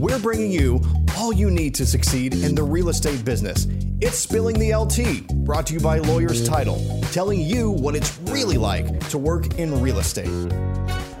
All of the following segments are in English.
we're bringing you all you need to succeed in the real estate business. It's Spilling the LTea, brought to you by Lawyers Title, telling you what it's really like to work in real estate.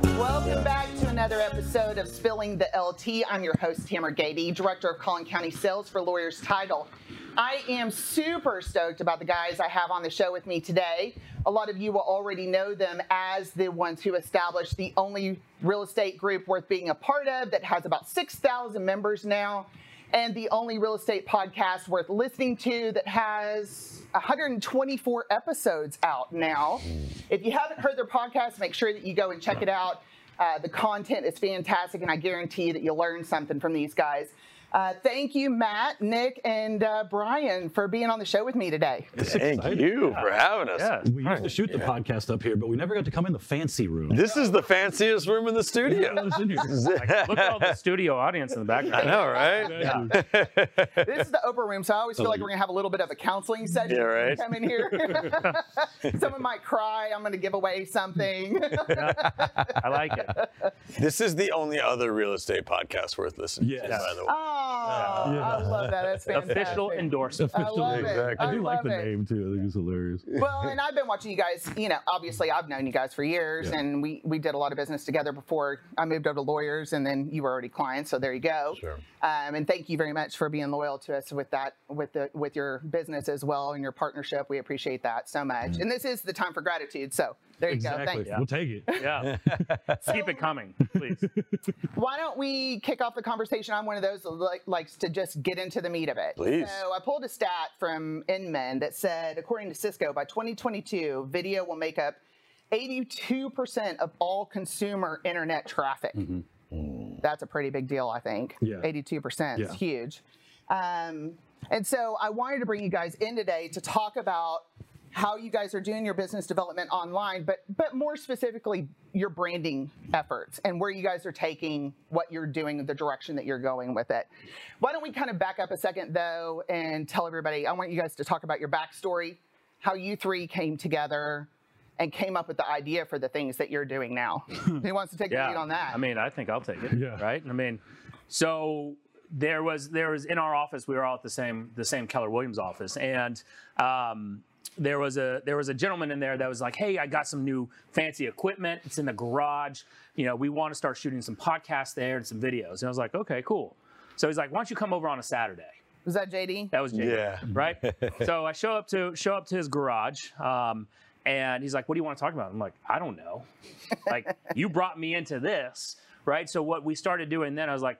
Welcome back to another episode of Spilling the LTea. I'm your host, Tamera Gaede, Director of Collin County Sales for Lawyers Title. I am super stoked about the guys I have on the show with me today. A lot of you will already know them as the ones who established the only real estate group worth being a part of that has about 6,000 members now, and the only real estate podcast worth listening to that has 124 episodes out now. If you haven't heard their podcast, make sure that you go and check it out. Uh, the content is fantastic, and I guarantee that you'll learn something from these guys. Uh, thank you, Matt, Nick, and uh, Brian, for being on the show with me today. Thank exciting. you for having us. Yeah. We used to shoot the podcast up here, but we never got to come in the fancy room. This is the fanciest room in the studio. in here. Like, look at all the studio audience in the background. I know, right? Yeah. This is the Oprah room, so I always feel like we're gonna have a little bit of a counseling session. Yeah, right. Come in here. Someone might cry. I'm gonna give away something. I like it. This is the only other real estate podcast worth listening Yes. to, by the way. Oh, Yeah. I love that. That's fantastic. Official endorsement. I love it. Exactly. I do I like the it. name too. I think it's hilarious. Well, and I've been watching you guys. You know, obviously, I've known you guys for years, Yeah. and we we did a lot of business together before I moved over to lawyers, and then you were already clients. So there you go. Sure. Um, and thank you very much for being loyal to us with that, with the with your business as well and your partnership. We appreciate that so much. And this is the time for gratitude. So there you Exactly. go. Thanks. We'll take it. Yeah. Keep it coming, please. Why don't we kick off the conversation? I'm one of those that like, likes to just get into the meat of it. Please. So I pulled a stat from Inman that said, according to Cisco, by 2022, video will make up 82% of all consumer internet traffic. That's a pretty big deal, I think. Yeah. 82% Yeah. is huge. Um, and so I wanted to bring you guys in today to talk about how you guys are doing your business development online, but but more specifically your branding efforts and where you guys are taking what you're doing, the direction that you're going with it. Why don't we kind of back up a second though and tell everybody? I want you guys to talk about your backstory, how you three came together, and came up with the idea for the things that you're doing now. Who wants to take the lead on that? I mean, I think I'll take it. Yeah. Right. I mean, so there was there was in our office. We were all at the same the same Keller Williams office, and um, there was a there was a gentleman in there that was like, "Hey, I got some new fancy equipment. It's in the garage. You know, we want to start shooting some podcasts there and some videos." And I was like, "Okay, cool." So he's like, "Why don't you come over on a Saturday?" Was that JD? That was Jake. Yeah. Right. so I show up to show up to his garage, um, and he's like, "What do you want to talk about?" I'm like, "I don't know. like, you brought me into this, right?" So what we started doing then, I was like.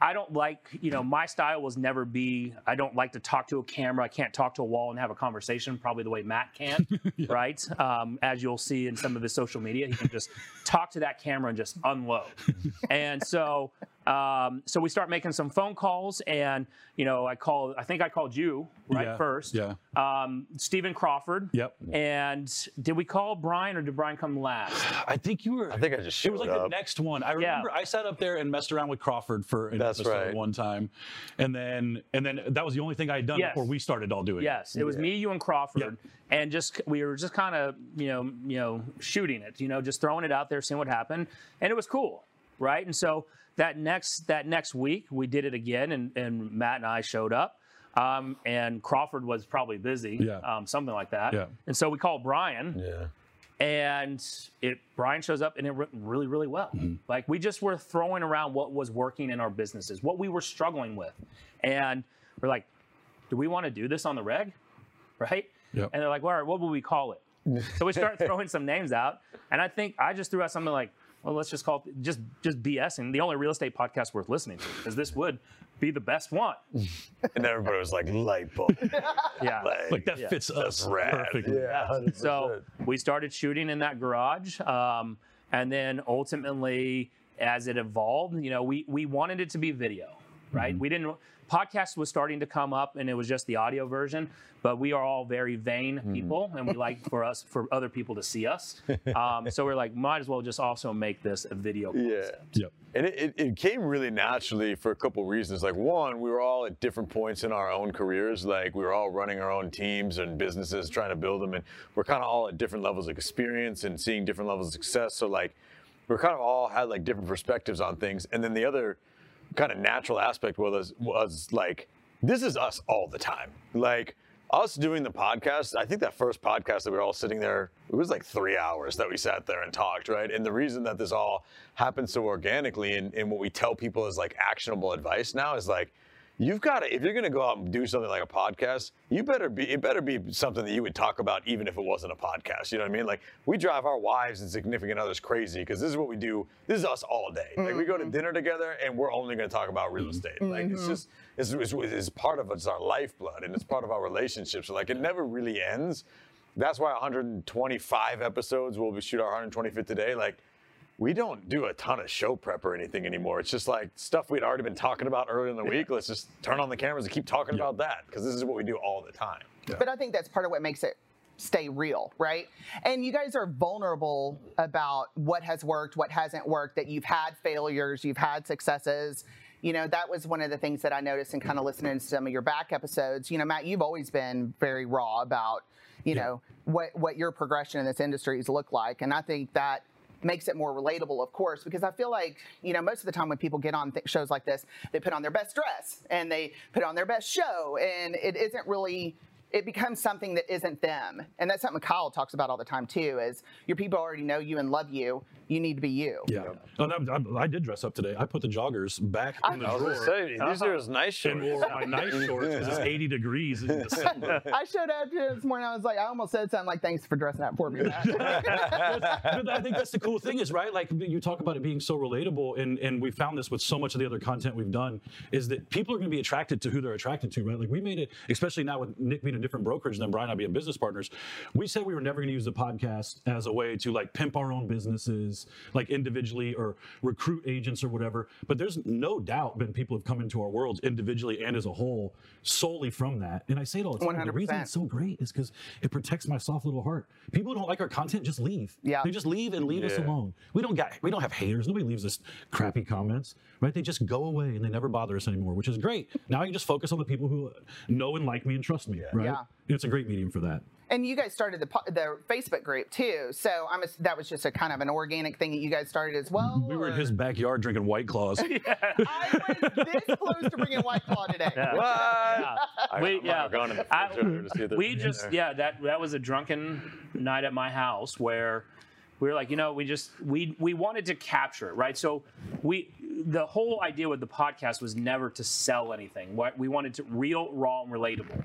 I don't like, you know, my style was never be, I don't like to talk to a camera. I can't talk to a wall and have a conversation, probably the way Matt can, right? Um, as you'll see in some of his social media, he can just talk to that camera and just unload. and so, um, so we start making some phone calls, and you know, I called. I think I called you right Yeah, first. yeah. Um, Stephen Crawford. Yep. And did we call Brian or did Brian come last? I think you were. I think I just It was like showed the next one. I Yeah. remember I sat up there and messed around with Crawford for an That's episode right. one time, and then and then that was the only thing I had done Yes. before we started all doing. It. Yes, it was me, you, and Crawford, and just we were just kind of you know you know shooting it, you know, just throwing it out there, seeing what happened, and it was cool, right? And so that next that next week we did it again, and, and Matt and I showed up. Um, and Crawford was probably busy, Yeah. um, something like that. Yeah. And so we called Brian, Yeah. and it Brian shows up and it went really really well. Mm-hmm. Like we just were throwing around what was working in our businesses, what we were struggling with, and we're like, do we want to do this on the reg, right? Yep. And they're like, well, all right, what will we call it? so we start throwing some names out, and I think I just threw out something like, well, let's just call it just just BS and the only real estate podcast worth listening to because this would be the best one. And everybody was like, light bulb. Yeah. Like that Yeah. fits us rad. perfectly. Yeah. 100%. So we started shooting in that garage, um, and then ultimately, as it evolved, you know, we we wanted it to be video, right? We didn't. Podcast was starting to come up, and it was just the audio version. But we are all very vain people, and we like for us for other people to see us. Um, so we're like, might as well just also make this a video. Yeah. concept. Yep. And it, it, it came really naturally for a couple reasons. Like one, we were all at different points in our own careers. Like we were all running our own teams and businesses, trying to build them, and we're kind of all at different levels of experience and seeing different levels of success. So like we're kind of all had like different perspectives on things. And then the other kind of natural aspect was was like this is us all the time. Like us doing the podcast, I think that first podcast that we were all sitting there, it was like three hours that we sat there and talked, right? And the reason that this all happened so organically and, and what we tell people is like actionable advice now is like you've got to if you're going to go out and do something like a podcast you better be it better be something that you would talk about even if it wasn't a podcast you know what i mean? Like we drive our wives and significant others crazy because this is what we do this is us all day. Like we go to mm-hmm. dinner together and we're only going to talk about real estate. Like it's mm-hmm. just it's, it's, it's part of it's our lifeblood and it's part of our relationships. So like it never really ends. That's why 125 episodes we'll be shoot our 125th today. Like we don't do a ton of show prep or anything anymore. It's just like stuff we'd already been talking about earlier in the week. Let's just turn on the cameras and keep talking about that because this is what we do all the time. But I think that's part of what makes it stay real, right? And you guys are vulnerable about what has worked, what hasn't worked, that you've had failures, you've had successes. You know, that was one of the things that I noticed in kind of listening to some of your back episodes. You know, Matt, you've always been very raw about, you know, what what your progression in this industry has looked like. And I think that makes it more relatable, of course, because I feel like, you know, most of the time when people get on th- shows like this, they put on their best dress and they put on their best show, and it isn't really. It becomes something that isn't them, and that's something Kyle talks about all the time too. Is your people already know you and love you. You need to be you. Yeah. Oh, and I, I, I did dress up today. I put the joggers back in the I was drawer gonna say, these are his nice and shorts. wore my nice shorts because it's 80 degrees in December. I showed up to this morning. I was like, I almost said something like, "Thanks for dressing up for me." Matt." but I think that's the cool thing is right. Like you talk about it being so relatable, and and we found this with so much of the other content we've done is that people are going to be attracted to who they're attracted to, right? Like we made it, especially now with Nick being a different brokerage than Brian and I being business partners. We said we were never going to use the podcast as a way to like pimp our own businesses, like individually or recruit agents or whatever. But there's no doubt been people have come into our worlds individually and as a whole solely from that. And I say it all the time. The reason it's so great is because it protects my soft little heart. People who don't like our content, just leave. Yeah. They just leave and leave us alone. We don't got we don't have haters. Nobody leaves us crappy comments, right? They just go away and they never bother us anymore, which is great. Now I can just focus on the people who know and like me and trust me, right? Yeah. It's a great medium for that. And you guys started the the Facebook group too. So I'm a, that was just a kind of an organic thing that you guys started as well. We were in his backyard drinking White Claws. I was this close to bringing White Claw today. Yeah. What? Yeah. I, We- yeah. have gone the I- to see if there we just there. yeah that that was a drunken night at my house where we were like you know we just we we wanted to capture it right so we the whole idea with the podcast was never to sell anything what we wanted to real raw and relatable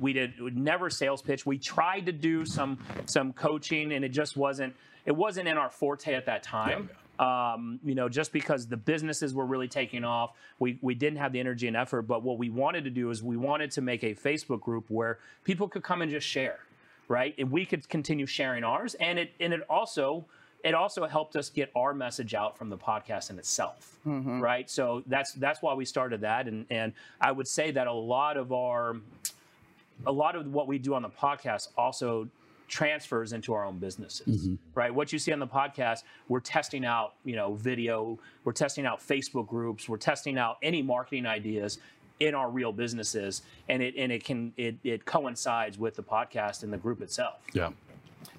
we did never sales pitch we tried to do some some coaching and it just wasn't it wasn't in our forte at that time um, you know, just because the businesses were really taking off, we, we didn't have the energy and effort. But what we wanted to do is we wanted to make a Facebook group where people could come and just share, right? And we could continue sharing ours, and it and it also it also helped us get our message out from the podcast in itself, mm-hmm. right? So that's that's why we started that, and and I would say that a lot of our a lot of what we do on the podcast also transfers into our own businesses mm-hmm. right? What you see on the podcast we're testing out you know video we're testing out facebook groups we're testing out any marketing ideas in our real businesses and it and it can it, it coincides with the podcast and the group itself. Yeah.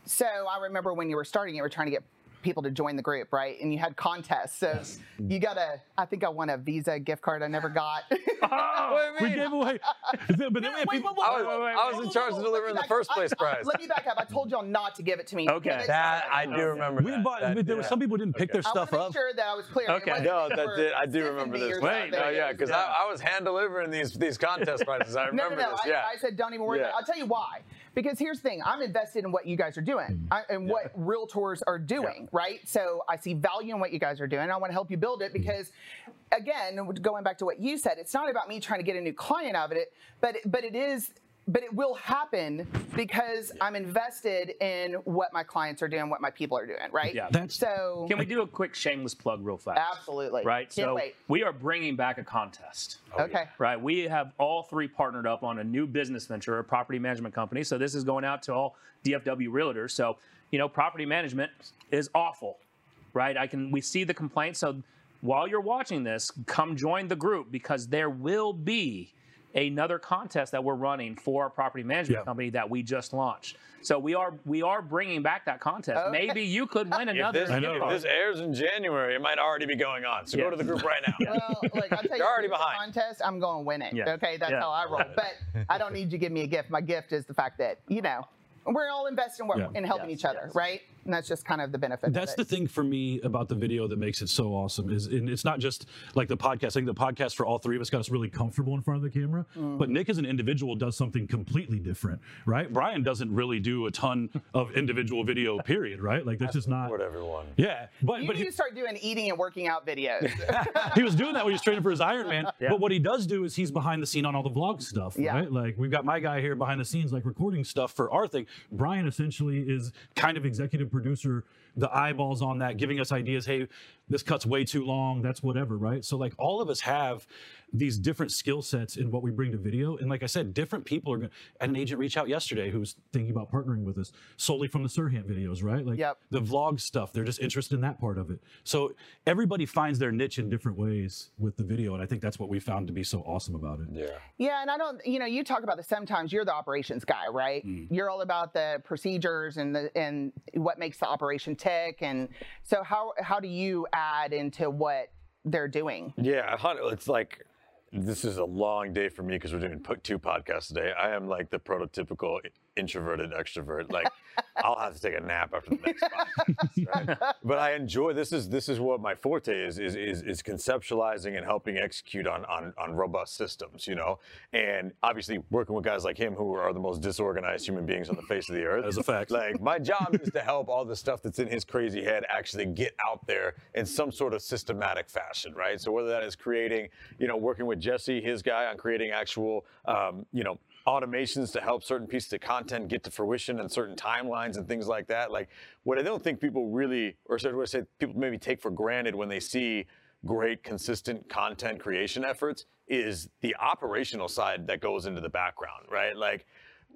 So I remember when you were starting, you were trying to get people to join the group, right? And you had contests. So mm. you got a, I think I won a Visa gift card I never got. Oh, we gave away. but then we had Wait, people. wait, wait, I was, wait, wait, I was wait, in wait, charge wait, of delivering the first back- place I- I- prize. Let me back up. I told y'all not to give it to me. Okay. Give it to That I do remember. We that. bought, That there were some people didn't pick their I stuff want to make up. sure that I was clear. Okay. No, that that did. I do remember this. Wait, something. No, yeah, because I, I was hand delivering these these contest prizes. I No, remember no, no. this. I, Yeah. I said don't even worry. About it. I'll tell you why. Because here's the thing: I'm invested in what you guys are doing mm-hmm. I, and what realtors are doing, right? So I see value in what you guys are doing. I want to help you build it mm-hmm. because, again, going back to what you said, it's not about me trying to get a new client out of it, but but it is. But it will happen because I'm invested in what my clients are doing, what my people are doing, right? Yeah. That's- so. can we do a quick shameless plug real fast Absolutely. right Can't so wait. we are bringing back a contest Okay. right? We have all three partnered up on a new business venture, a property management company. So this is going out to all DFW realtors. So, you know, property management is awful, right? I can we see the complaints. So while you're watching this, come join the group because there will be another contest that we're running for our property management Yeah. company that we just launched. So we are we are bringing back that contest. Maybe you could win If another. this, I know. if this airs in January, it might already be going on. So Yeah. go to the group right now. Well, like I'll tell you, You're already a behind. contest, I'm going to win it. Yeah. Okay, that's Yeah. how I roll. But I don't need you to give me a gift. My gift is the fact that you know we're all investing in, Yeah. in helping Yes, each other, yes. right? And that's just kind of the benefit. That's of the thing for me about the video that makes it so awesome is and it's not just like the podcast. I think the podcast for all three of us got us really comfortable in front of the camera. Mm. But Nick as an individual does something completely different, right? Brian doesn't really do a ton of individual video, period, right? Like that's just not Support everyone. Yeah. But You but need he, to start doing eating and working out videos. he was doing that when he was training for his Ironman. Yeah. But what he does do is he's behind the scene on all the vlog stuff, Yeah. right? Like we've got my guy here behind the scenes, like recording stuff for our thing. Brian essentially is kind of executive producer, the eyeballs on that, giving us ideas. Hey, this cut's way too long. That's whatever, right? So like all of us have these different skill sets in what we bring to video. And like I said, different people are going. I had an agent reach out yesterday who was thinking about partnering with us solely from the Serhant videos, right? Like Yep. the vlog stuff. They're just interested in that part of it. So everybody finds their niche in different ways with the video, and I think that's what we found to be so awesome about it. Yeah. Yeah, and I don't, you know, you talk about this sometimes. You're the operations guy, right? Mm. You're all about the procedures and the and what makes the operation And so, how how do you add into what they're doing? Yeah, it's like this is a long day for me because we're doing two podcasts today. I am like the prototypical introverted extrovert. Like I'll have to take a nap after the next podcast, right? But I enjoy this is this is what my forte is is is, is conceptualizing and helping execute on, on on robust systems, you know. And obviously working with guys like him who are the most disorganized human beings on the face of the earth. That's a fact. Like my job is to help all the stuff that's in his crazy head actually get out there in some sort of systematic fashion, right? So whether that is creating, you know, working with Jesse, his guy, on creating actual, um, you know, automations to help certain pieces of content get to fruition and certain timelines and things like that. Like what I don't think people really, or should I say, people maybe take for granted when they see great consistent content creation efforts is the operational side that goes into the background, right? Like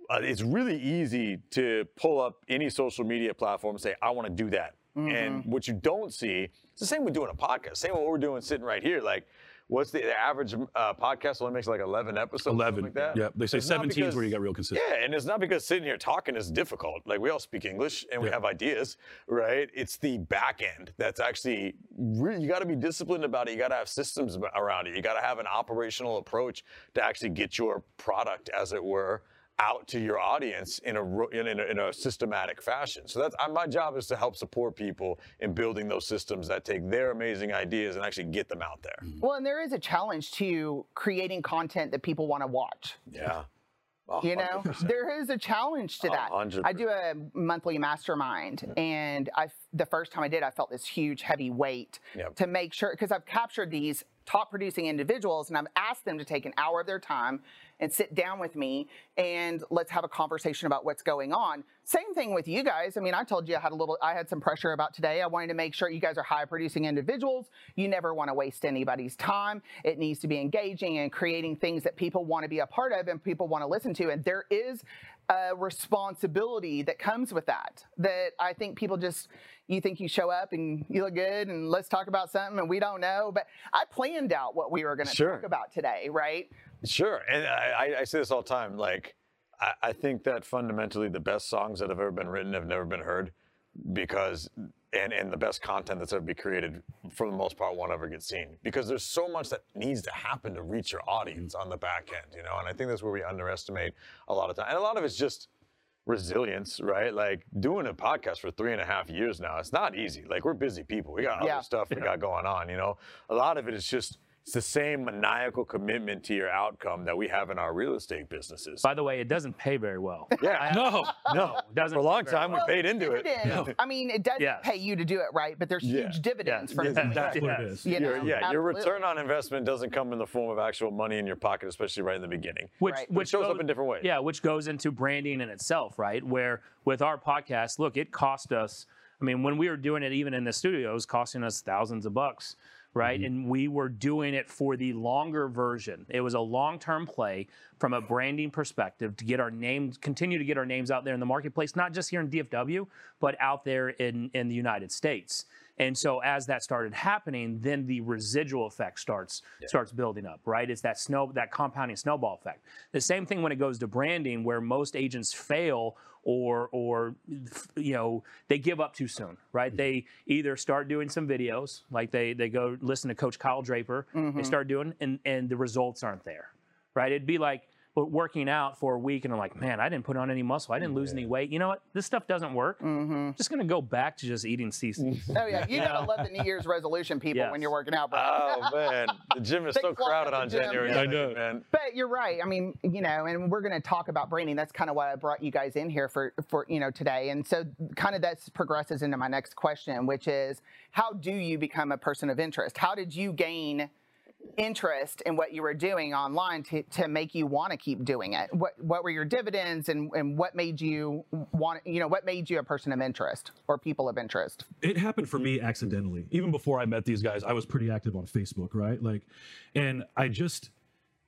uh, it's really easy to pull up any social media platform and say, I want to do that. And what you don't see, it's the same with doing a podcast. Same with what we're doing sitting right here. Like, what's the, average uh, podcast only makes like 11 episodes? 11. Like that? Yeah, they say It's not 17 is where you because- got real consistent. Yeah, and it's not because sitting here talking is difficult. Like we all speak English and we Yeah. have ideas, right? It's the back end that's actually really, you got to be disciplined about it. You got to have systems around it. You got to have an operational approach to actually get your product, as it were, out to your audience in a in, in, a, in a systematic fashion. So that's my job is to help support people in building those systems that take their amazing ideas and actually get them out there. Well, and there is a challenge to creating content that people want to watch. Yeah. A You know, there is a challenge to that. hundred I do a monthly mastermind, and I the first time I did, I felt this huge, heavy weight to make sure because I've captured these top producing individuals, and I've asked them to take an hour of their time and sit down with me and let's have a conversation about what's going on. Same thing with you guys. I mean, I told you I had a little, I had some pressure about today. I wanted to make sure you guys are high producing individuals. You never want to waste anybody's time. It needs to be engaging and creating things that people want to be a part of and people want to listen to. And there is a responsibility that comes with that. That I think people just, you think you show up and you look good and let's talk about something and we don't know. But I planned out what we were going to Sure. talk about today, right? Sure, and I, I- say this all the time. Like, I, I think that fundamentally the best songs that have ever been written have never been heard, because and and the best content that's ever been created, for the most part, won't ever get seen because there's so much that needs to happen to reach your audience on the back end, you know. And I think that's where we underestimate a lot of time, and a lot of it's just resilience, right? Like doing a podcast for three and a half years now, it's not easy. Like we're busy people. We got Yeah. other stuff we got going on, you know. A lot of it is just it's the same maniacal commitment to your outcome that we have in our real estate businesses. By the way, it doesn't pay very well. yeah, no, no. It doesn't For a long pay very time, we paid into it. dividends, I mean, it doesn't Yes. pay you to do it right, but there's Yeah. huge dividends Yeah. from Yeah, doing That's it. what it Yes. is. You know, Your, yeah, your return on investment doesn't come in the form of actual money in your pocket, especially right in the beginning. which Right. which shows up in different ways. Yeah, which goes into branding in itself, right? Where with our podcast, look, it cost us. I mean, when we were doing it, even in the studio, it was costing us thousands of bucks, right? Mm-hmm. And we were doing it for the longer version. It was a long-term play from a branding perspective to get our names, continue to get our names out there in the marketplace, not just here in DFW, but out there in in the United States. And so as that started happening, then the residual effect starts starts building up, right? It's that snow that compounding snowball effect. The same thing when it goes to branding, where most agents fail or or you know they give up too soon, right? Mm-hmm. They either start doing some videos, like they they go listen to Coach Kyle Draper, they mm-hmm. start doing, and and the results aren't there, right? It'd be like we're working out for a week and I'm like, man, I didn't put on any muscle. I didn't lose any weight. You know what? This stuff doesn't work. I'm just going to go back to just eating seasons. Oh yeah, you gotta love the New Year's resolution people when you're working out, bro. Oh man, the gym is so crowded on the gym. January. I know. man. But you're right. I mean, you know, and we're going to talk about branding. That's kind of why I brought you guys in here for for you know today. And so, kind of that progresses into my next question, which is, how do you become a person of interest? How did you gain interest in what you were doing online to, to make you want to keep doing it? What what were your dividends, and and what made you want you know what made you a person of interest or people of interest? it happened for me accidentally. Even before I met these guys, I was pretty active on Facebook, right? Like, and I just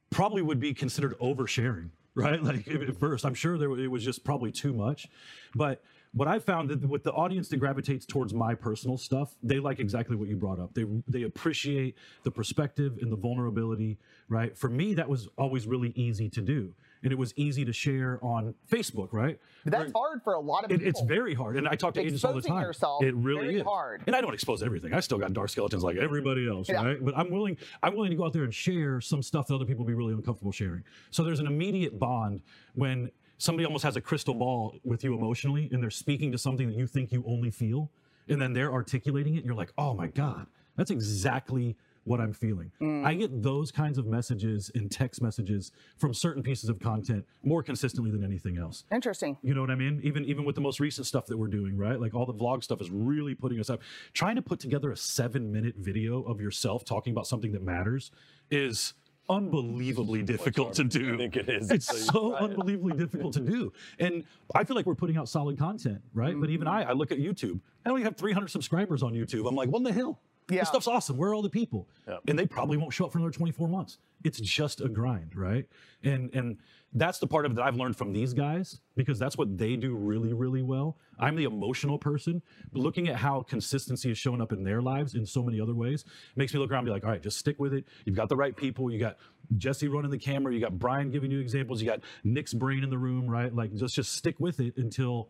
probably would be considered oversharing, right? Like at first, I'm sure there it was just probably too much, but what I found that mm-hmm. with the audience that gravitates towards my personal stuff, they like exactly what you brought up. They they appreciate the perspective and the vulnerability, right? For me, that was always really easy to do, and it was easy to share on Facebook, right? But that's hard for a lot of It, people. it's very hard, and I talk to agents all the time. yourself, it really very is hard. And I don't expose everything. I still got dark skeletons like everybody else, Yeah. right? But I'm willing. I'm willing to go out there and share some stuff that other people would be really uncomfortable sharing. So there's an immediate bond when somebody almost has a crystal ball with you emotionally, and they're speaking to something that you think you only feel, and then they're articulating it. And you're like, oh my god, that's exactly what I'm feeling. Mm. I get those kinds of messages and text messages from certain pieces of content more consistently than anything else. Interesting. You know what I mean? Even even with the most recent stuff that we're doing, right? Like all the vlog stuff is really putting us up. Trying to put together a seven minute video of yourself talking about something that matters is unbelievably difficult to do. I think it is. It's So so try it. unbelievably difficult to do. And I feel like we're putting out solid content, right? But even mm-hmm. I, I look at YouTube. I only have 300 subscribers on YouTube. I'm like, what in the hell? Yeah. This stuff's awesome. Where are all the people? And they probably won't show up for another 24 months. It's just a grind, right? And and that's the part of it that I've learned from these guys because that's what they do really, really well. I'm the emotional person, but looking at how consistency is showing up in their lives in so many other ways makes me look around and be like, all right, just stick with it. You've got the right people. You got Jesse running the camera. You got Brian giving you examples. You got Nick's brain in the room, right? Like just just stick with it until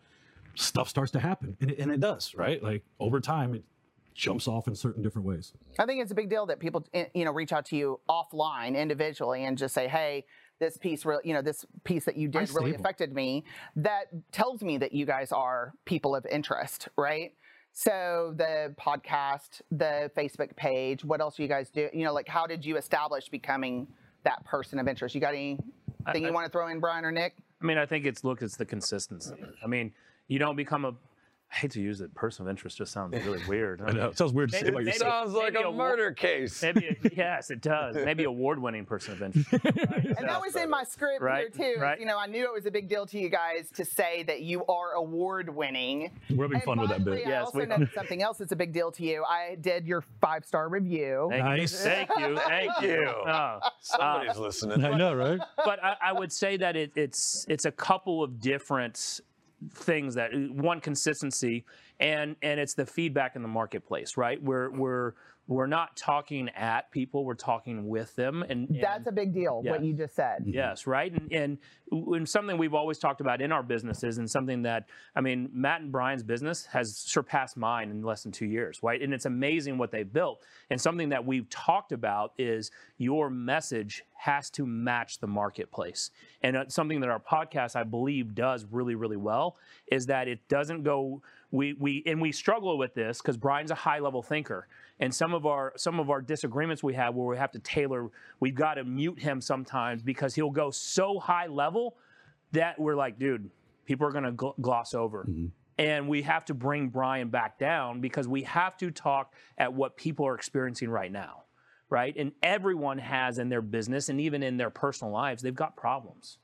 stuff starts to happen, and it, and it does, right? Like over time, it jumps off in certain different ways. I think it's a big deal that people, eh, you know, reach out to you offline individually and just say, "Hey, this piece, really, you know, this piece that you did really stable. affected me." That tells me that you guys are people of interest, right? So the podcast, the Facebook page, what else do you guys do? You know, like how did you establish becoming that person of interest? You got anything you want to throw in, Brian or Nick? I mean, I think it's look, it's the consistency. I mean, you don't become a. I hate to use it. Person of interest just sounds really weird. I know. It sounds weird to say Maybe- about maybe- yourself. Sounds like Maybe a a wa- murder case. Maybe a- yes, it does. Maybe award-winning person of interest. right? And that was in my script Right, here too. right. You know, I knew it was a big deal to you guys to say that you are award winning. We're having And fun with that bit. I Yes, also we- know something else that's a big deal to you. I did your five star review. Thank Nice. You, thank you. Thank you. Oh. Somebody's uh, listening. I know, right? but I, I would say that it, it's it's a couple of different things that uh, one consistency and and it's the feedback in the marketplace right? We're we're we're not talking at people we're talking with them and, and That's a big deal, what you just said. Yes, right. And, and and something we've always talked about in our businesses, and something that I mean, Matt and Brian's business has surpassed mine in less than two years, right? And it's amazing what they've built. And something that we've talked about is your message has to match the marketplace. And uh, something that our podcast, I believe, does really, really well is that it doesn't go. We we and we struggle with this because Brian's a high level thinker, and some of our some of our disagreements we have where we have to tailor. We've got to mute him sometimes because he'll go so high level that we're like, dude, people are going to gl- gloss over. Mm-hmm. And we have to bring Brian back down because we have to talk at what people are experiencing right now, right? And everyone has in their business and even in their personal lives, they've got problems,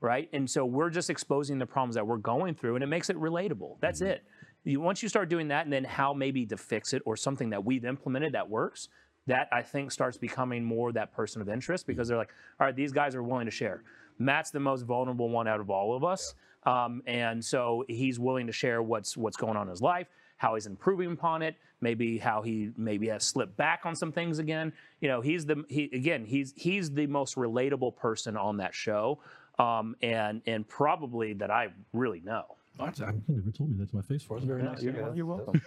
right? And so we're just exposing the problems that we're going through and it makes it relatable. That's mm-hmm. it. You, once you start doing that and then how maybe to fix it or something that we've implemented that works, that I think starts becoming more that person of interest because they're like, all right, these guys are willing to share. Matt's the most vulnerable one out of all of us, um, and so he's willing to share what's what's going on in his life, how he's improving upon it, maybe how he maybe has slipped back on some things again. You know, he's the he again he's he's the most relatable person on that show, um, and and probably that I really know. That's- I- You never told me that to my face for. it's very nice. You're, you're welcome.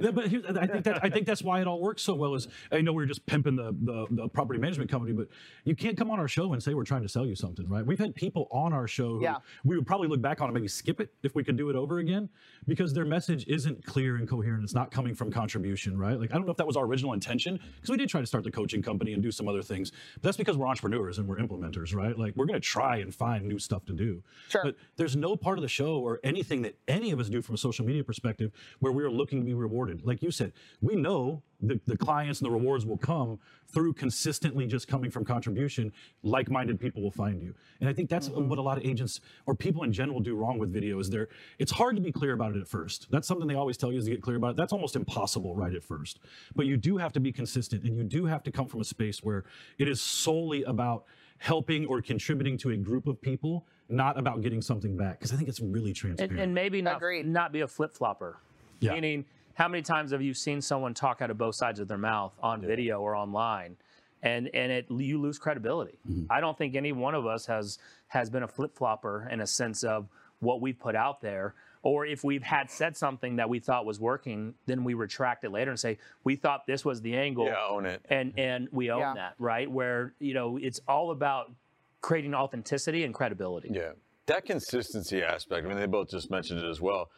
Yeah, but here, I think that I think that's why it all works so well. Is I know we're just pimping the, the the property management company, but you can't come on our show and say we're trying to sell you something, right? We've had people on our show who Yeah. we would probably look back on and maybe skip it if we could do it over again because their message isn't clear and coherent. It's not coming from contribution, right? Like I don't know if that was our original intention because we did try to start the coaching company and do some other things, but that's because we're entrepreneurs and we're implementers, right? Like we're going to try and find new stuff to do. Sure. But there's no part of the show or anything that any of us do from a social media perspective where we're looking to be rewarded. Like you said, we know the, the clients and the rewards will come through consistently just coming from contribution. Like minded people will find you. And I think that's mm-hmm. what a lot of agents or people in general do wrong with video is they're it's hard to be clear about it at first. That's something they always tell you is to get clear about it. That's almost impossible right at first. But you do have to be consistent and you do have to come from a space where it is solely about helping or contributing to a group of people, not about getting something back. Because I think it's really transparent. and, and maybe not Agreed. not be a flip flopper. Yeah. Meaning, how many times have you seen someone talk out of both sides of their mouth on video or online, and and it you lose credibility? Mm-hmm. I don't think any one of us has has been a flip flopper in a sense of what we've put out there. Or if we've had said something that we thought was working, then we retract it later and say we thought this was the angle Yeah, own it. and and we own Yeah. that, right? Where you know it's all about creating authenticity and credibility. Yeah, that consistency aspect. I mean, they both just mentioned it as well.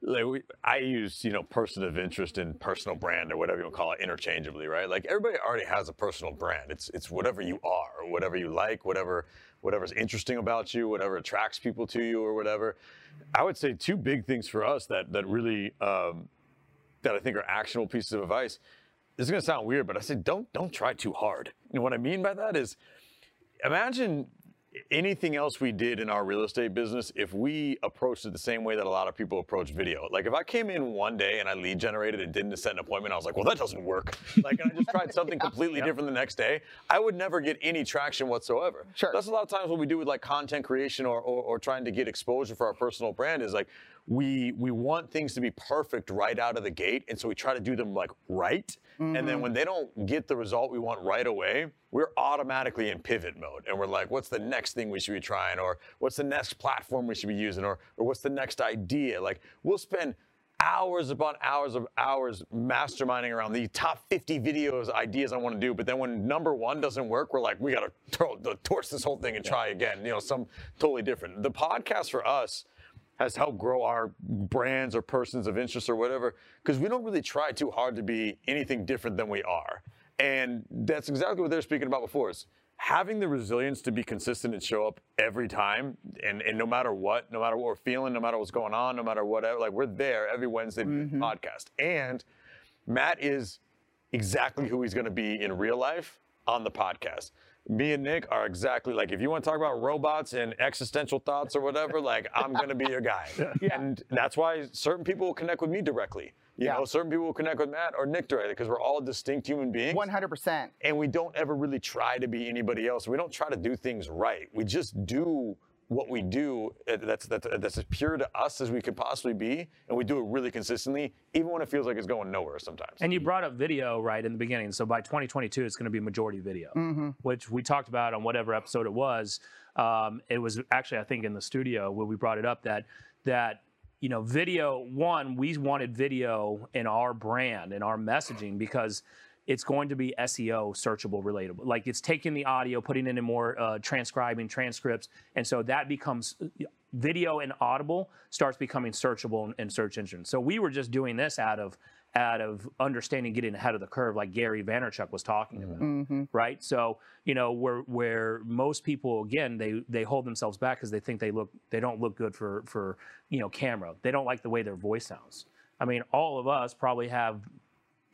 Like we, I use you know person of interest and personal brand or whatever you want to call it interchangeably, right? Like everybody already has a personal brand. It's it's whatever you are, or whatever you like, whatever whatever's interesting about you, whatever attracts people to you, or whatever. I would say two big things for us that that really um, that I think are actionable pieces of advice. This is gonna sound weird, but I say don't don't try too hard. And what I mean by that is imagine anything else we did in our real estate business if we approached it the same way that a lot of people approach video. Like if I came in one day and I lead generated and didn't set an appointment, I was like, well, that doesn't work. Like I just tried something completely different the next day, I would never get any traction whatsoever. Sure. That's a lot of times what we do with like content creation or, or, or trying to get exposure for our personal brand is like we we want things to be perfect right out of the gate. And so we try to do them like right. And then mm-hmm. when they don't get the result we want right away, we're automatically in pivot mode. And we're like, what's the next thing we should be trying? Or what's the next platform we should be using? Or, or what's the next idea? Like, we'll spend hours upon hours of hours masterminding around the top 50 videos, ideas I want to do. But then when number one doesn't work, we're like, we got to torch this whole thing and try again. You know, some totally different. The podcast for us has helped grow our brands or persons of interest or whatever because we don't really try too hard to be anything different than we are. And that's exactly what they're speaking about before is having the resilience to be consistent and show up every time and, and no matter what no matter what we're feeling no matter what's going on no matter whatever like we're there every wednesday mm-hmm. podcast. And matt is exactly who he's going to be in real life on the podcast me and Nick are exactly like if you want to talk about robots and existential thoughts or whatever, like I'm gonna be your guy. And that's why certain people will connect with me directly. You Yeah. know, certain people will connect with Matt or Nick directly because we're all distinct human beings. 100%. And we don't ever really try to be anybody else. We don't try to do things right. We just do what we do uh, that's, that's, that's as pure to us as we could possibly be. And we do it really consistently, even when it feels like it's going nowhere sometimes. And you brought up video right in the beginning. So by 2022, it's going to be majority video, which we talked about on whatever episode it was. Um, it was actually, I think, in the studio where we brought it up that that you know, video. One, we wanted video in our brand and our messaging because it's going to be SEO searchable relatable. Like it's taking the audio, putting it in more uh, transcribing transcripts, and so that becomes uh, video and audible starts becoming searchable in, in search engines. So we were just doing this out of out of understanding getting ahead of the curve, like Gary Vaynerchuk was talking about, mm-hmm. Mm-hmm. right? So you know where where most people again they they hold themselves back because they think they look they don't look good for for you know camera. They don't like the way their voice sounds. I mean, all of us probably have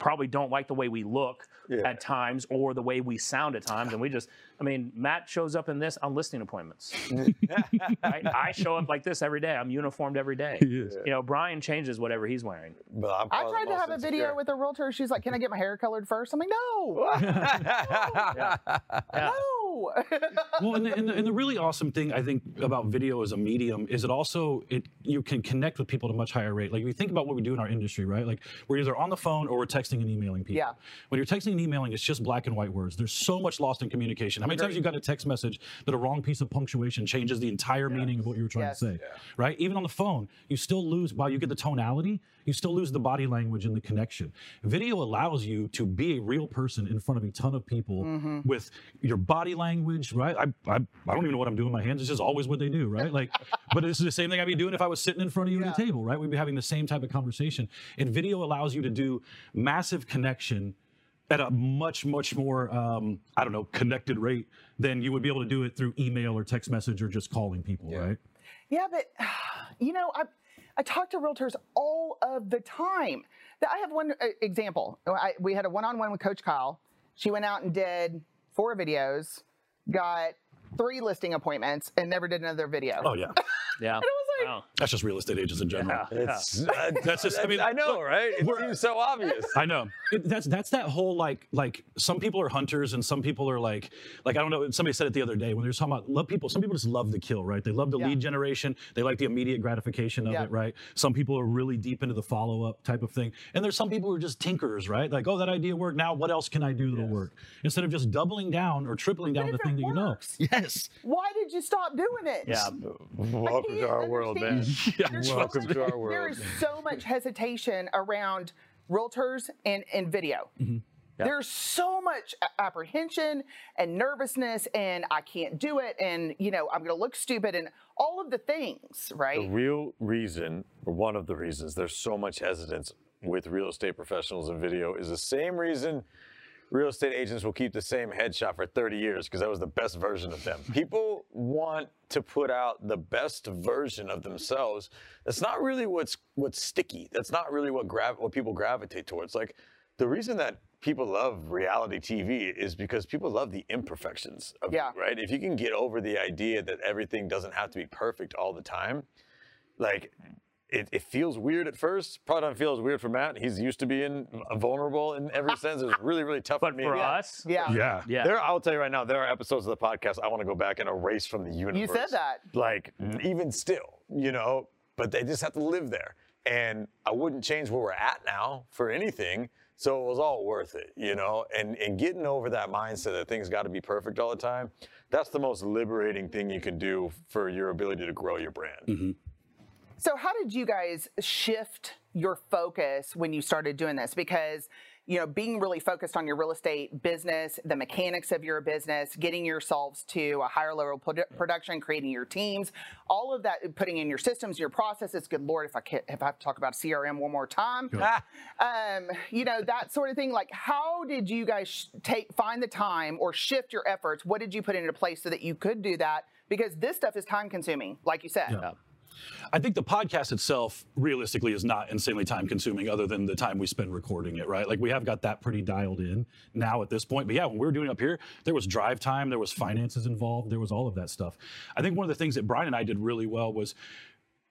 probably don't like the way we look Yeah. at times or the way we sound at times. And we just, I mean, Matt shows up in this on listing appointments. right? I show up like this every day. I'm uniformed every day. You know, Brian changes whatever he's wearing. But I'm I tried to have a video insecure. with a realtor. She's like, "Can I get my hair colored first? I'm like, "No, Yeah. no." No. well, and the, and, the, and the really awesome thing I think about video as a medium is it also it you can connect with people at a much higher rate. Like if you think about what we do in our industry, right? Like we're either on the phone or we're texting and emailing people. Yeah. When you're texting and emailing, it's just black and white words. There's so much lost in communication. How many times you got a text message that a wrong piece of punctuation changes the entire meaning of what you were trying Yes. to say, yeah. right? Even on the phone, you still lose while you get the tonality, you still lose the body language and the connection. Video allows you to be a real person in front of a ton of people Mm-hmm. with your body language, right? I, I, I don't even know what I'm doing with my hands. It's just always what they do, right? Like, but this is the same thing I'd be doing if I was sitting in front of you at a table, right? We'd be having the same type of conversation. And video allows you to do massive connection at a much, much more, um, I don't know, connected rate than you would be able to do it through email or text message or just calling people, right? Yeah, but you know, I I talk to realtors all of the time. That- I have one uh, example. I, we had a one-on-one with Coach Kyle. She went out and did four videos, got three listing appointments, and never did another video. Oh, yeah. Yeah. Was like- Wow. That's just real estate agents in general. Yeah. yeah. It's, uh, That's just- I mean, I know, right? It seems so obvious. I know. It- that's that's that whole like like some people are hunters and some people are like like I don't know. Somebody said it the other day when they were talking about love people. Some people just love the kill, right? They love the Yeah. lead generation. They like the immediate gratification of Yeah. it, right? Some people are really deep into the follow up type of thing, and there's some people who are just tinkerers, right? Like, oh, that idea worked. Now, what else can I do that'll work? Instead of just doubling down or tripling down the thing it that you know. Yes. Why did you stop doing it? Yeah. Welcome to our world, man. understand. There's so Welcome much- to our world. is so much hesitation around realtors and, and video. Mm-hmm. There's so much apprehension and nervousness, and I can't do it, and you know I'm going to look stupid, and all of the things, right? The real reason, or one of the reasons, there's so much hesitance with real estate professionals and video is the same reason real estate agents will keep the same headshot for 30 years because that was the best version of them. People want to put out the best version of themselves. That's not really what's what's sticky. That's not really what grav- what people gravitate towards. Like the reason that people love reality TV is because people love the imperfections of Yeah. it, right? If you can get over the idea that everything doesn't have to be perfect all the time, like it, it feels weird at first. Probably don't feel as weird for Matt. He's used to being vulnerable in every uh, sense. It's really, really tough But for me. for Yeah. us, Yeah. Yeah. yeah. There, I'll tell you right now, there are episodes of the podcast I want to go back and erase from the universe. You said that. Like, even still, you know, but they just have to live there. And I wouldn't change where we're at now for anything. So it was all worth it, you know? And, and getting over that mindset that things got to be perfect all the time, that's the most liberating thing you can do for your ability to grow your brand. Mm-hmm. So, how did you guys shift your focus when you started doing this? Because, you know, being really focused on your real estate business, the mechanics of your business, getting yourselves to a higher level produ- production, creating your teams, all of that, putting in your systems, your processes. Good Lord, if I can, if I have to talk about CRM one more time, um, you know, that sort of thing. Like, how did you guys sh- take find the time or shift your efforts? What did you put into place so that you could do that? Because this stuff is time consuming, like you said. Yeah. I think the podcast itself, realistically, is not insanely time consuming other than the time we spend recording it, right? Like we have got that pretty dialed in now at this point. But yeah, when we were doing up here, there was drive time, there was finances involved, there was all of that stuff. I think one of the things that Brian and I did really well was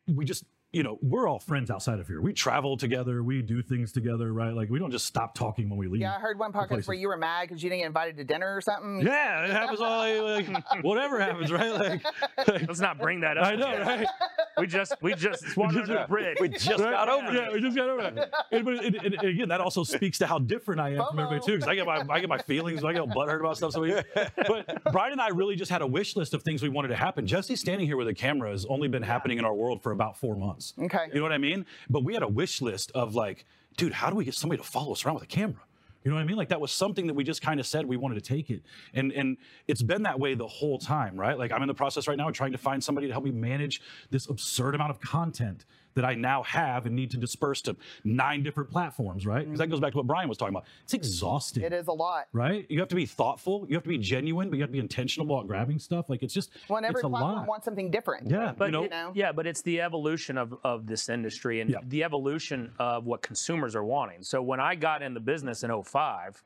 we just you know we're all friends outside of here we travel together we do things together right like we don't just stop talking when we leave Yeah, I heard one podcast where you were mad because you didn't get invited to dinner or something. yeah it happens all like, like, whatever happens right like, like, Let's not bring that up. i know again. right We just we just swung under the bridge. We just got over yeah, it. we just got over that. And, but it, it- again, that also speaks to how different I am from everybody too. Because I get my I get my feelings, I get butthurt about stuff. So, but Brian and I really just had a wish list of things we wanted to happen. Jesse standing here with a camera has only been happening in our world for about four months. Okay. you know what I mean? But we had a wish list of like, dude, how do we get somebody to follow us around with a camera? You know what I mean? Like that was something that we just kind of said we wanted to take it, and and it's been that way the whole time, right? Like I'm in the process right now of trying to find somebody to help me manage this absurd amount of content that I now have and need to disperse to nine different platforms, right? Because that goes back to what Brian was talking about. It's exhausting. It is a lot. Right? You have to be thoughtful. You have to be genuine, but you have to be intentional about grabbing stuff. Like it's just well, every it's a platform lot. wants something different. yeah, But you know, you know? yeah, but it's the evolution of, of this industry and Yeah. the evolution of what consumers are wanting. So when I got in the business in 05,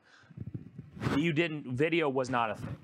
you didn't video was not a thing,